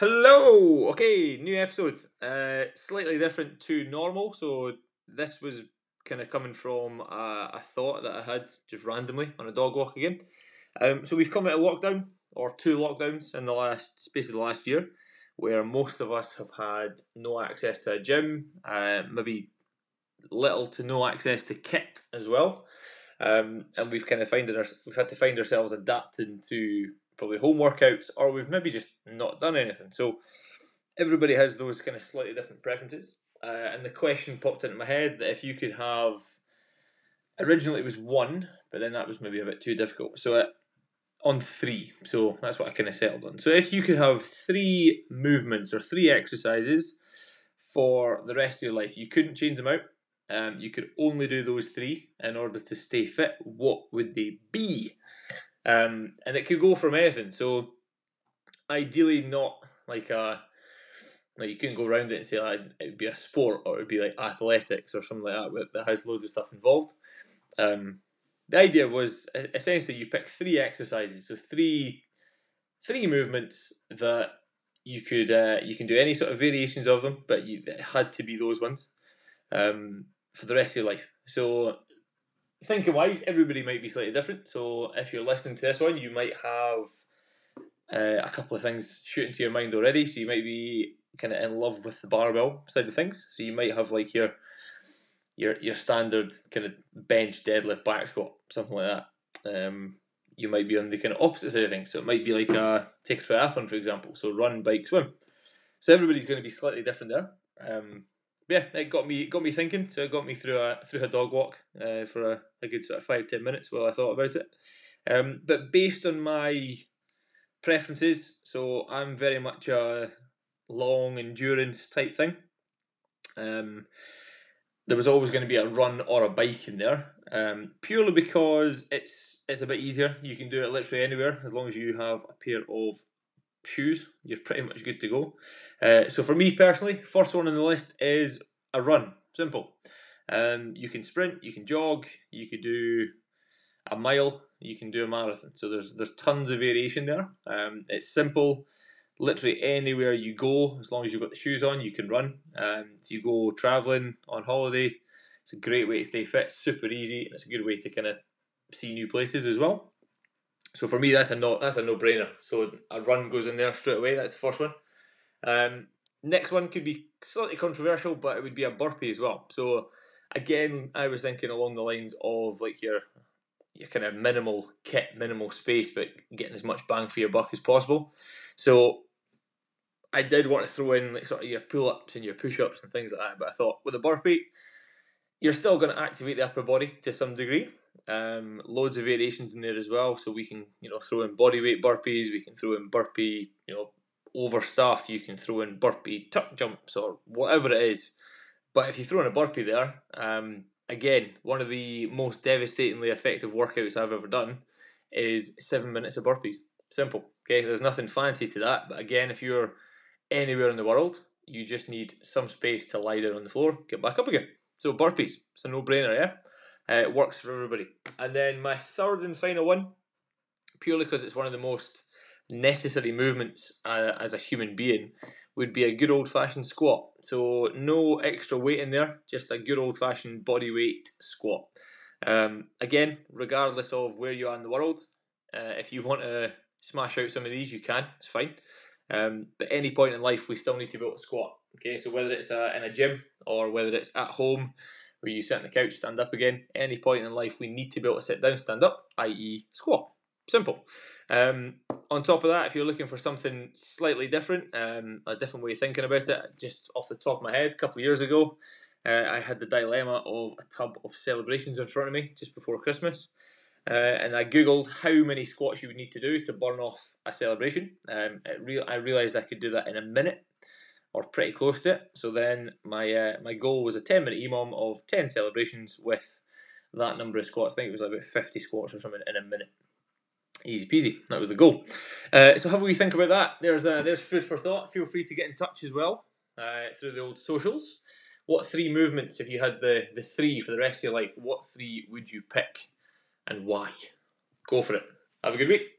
Hello. Okay, new episode. Uh, slightly different to normal. So this was kind of coming from a, a thought that I had just randomly on a dog walk again. Um, so we've come out of lockdown or two lockdowns in the last space of the last year, where most of us have had no access to a gym, uh, maybe little to no access to kit as well. Um, and we've kind of find our, we've had to find ourselves adapting to probably home workouts, or we've maybe just not done anything. So everybody has those kind of slightly different preferences. Uh, and the question popped into my head that if you could have, originally it was one, but then that was maybe a bit too difficult. So it, uh, on three, so that's what I kind of settled on. So if you could have three movements or three exercises for the rest of your life, you couldn't change them out. Um, you could only do those three in order to stay fit. What would they be? Um, and it could go from anything. So ideally, not like a like you couldn't go around it and say like, it would be a sport or it would be like athletics or something like that that has loads of stuff involved. Um, the idea was essentially you pick three exercises, so three three movements that you could uh, you can do any sort of variations of them, but you it had to be those ones um, for the rest of your life. So thinking wise, everybody might be slightly different. So if you're listening to this one, you might have uh, a couple of things shooting to your mind already. So you might be kind of in love with the barbell side of things. So you might have like your your your standard kind of bench, deadlift, back squat, something like that. Um, you might be on the kind of opposite side of things. So it might be like a take a triathlon for example. So run, bike, swim. So everybody's going to be slightly different there. Um, yeah, it got me got me thinking. So it got me through a through a dog walk uh, for a, a good sort of five ten minutes while I thought about it. Um, but based on my preferences, so I'm very much a long endurance type thing. Um, there was always going to be a run or a bike in there, um, purely because it's it's a bit easier. You can do it literally anywhere as long as you have a pair of shoes, you're pretty much good to go. Uh, so for me personally, first one on the list is a run. Simple. Um, you can sprint, you can jog, you could do a mile, you can do a marathon. So there's there's tons of variation there. Um, it's simple. Literally anywhere you go, as long as you've got the shoes on, you can run. Um, if you go traveling on holiday, it's a great way to stay fit. Super easy, and it's a good way to kind of see new places as well. So for me, that's a no that's a no brainer. So a run goes in there straight away. That's the first one. Um, next one could be slightly controversial, but it would be a burpee as well. So again, I was thinking along the lines of like your your kind of minimal kit, minimal space, but getting as much bang for your buck as possible. So I did want to throw in like sort of your pull ups and your push ups and things like that, but I thought with a burpee, you're still going to activate the upper body to some degree. Um, loads of variations in there as well. So we can, you know, throw in body weight burpees. We can throw in burpee, you know, over stuff. You can throw in burpee tuck jumps or whatever it is. But if you throw in a burpee there, um, again, one of the most devastatingly effective workouts I've ever done is seven minutes of burpees. Simple. Okay, there's nothing fancy to that. But again, if you're anywhere in the world, you just need some space to lie down on the floor, get back up again. So burpees, it's a no-brainer, yeah. Uh, it works for everybody. And then my third and final one, purely because it's one of the most necessary movements uh, as a human being, would be a good old fashioned squat. So no extra weight in there, just a good old fashioned body weight squat. Um, again, regardless of where you are in the world, uh, if you want to smash out some of these, you can. It's fine. Um, but any point in life, we still need to be able to squat. Okay, so whether it's uh, in a gym or whether it's at home, where you sit on the couch, stand up again. Any point in life, we need to be able to sit down, stand up, i.e., squat. Simple. Um, on top of that, if you're looking for something slightly different, um, a different way of thinking about it, just off the top of my head, a couple of years ago, uh, I had the dilemma of a tub of celebrations in front of me just before Christmas. Uh, and I googled how many squats you would need to do to burn off a celebration. Um, re- I realised I could do that in a minute or pretty close to it. So then my uh, my goal was a 10 minute EMOM of 10 celebrations with that number of squats. I think it was about 50 squats or something in a minute. Easy peasy. That was the goal. Uh, so have a we think about that? There's uh, there's food for thought. Feel free to get in touch as well uh, through the old socials. What three movements, if you had the, the three for the rest of your life, what three would you pick and why? Go for it. Have a good week.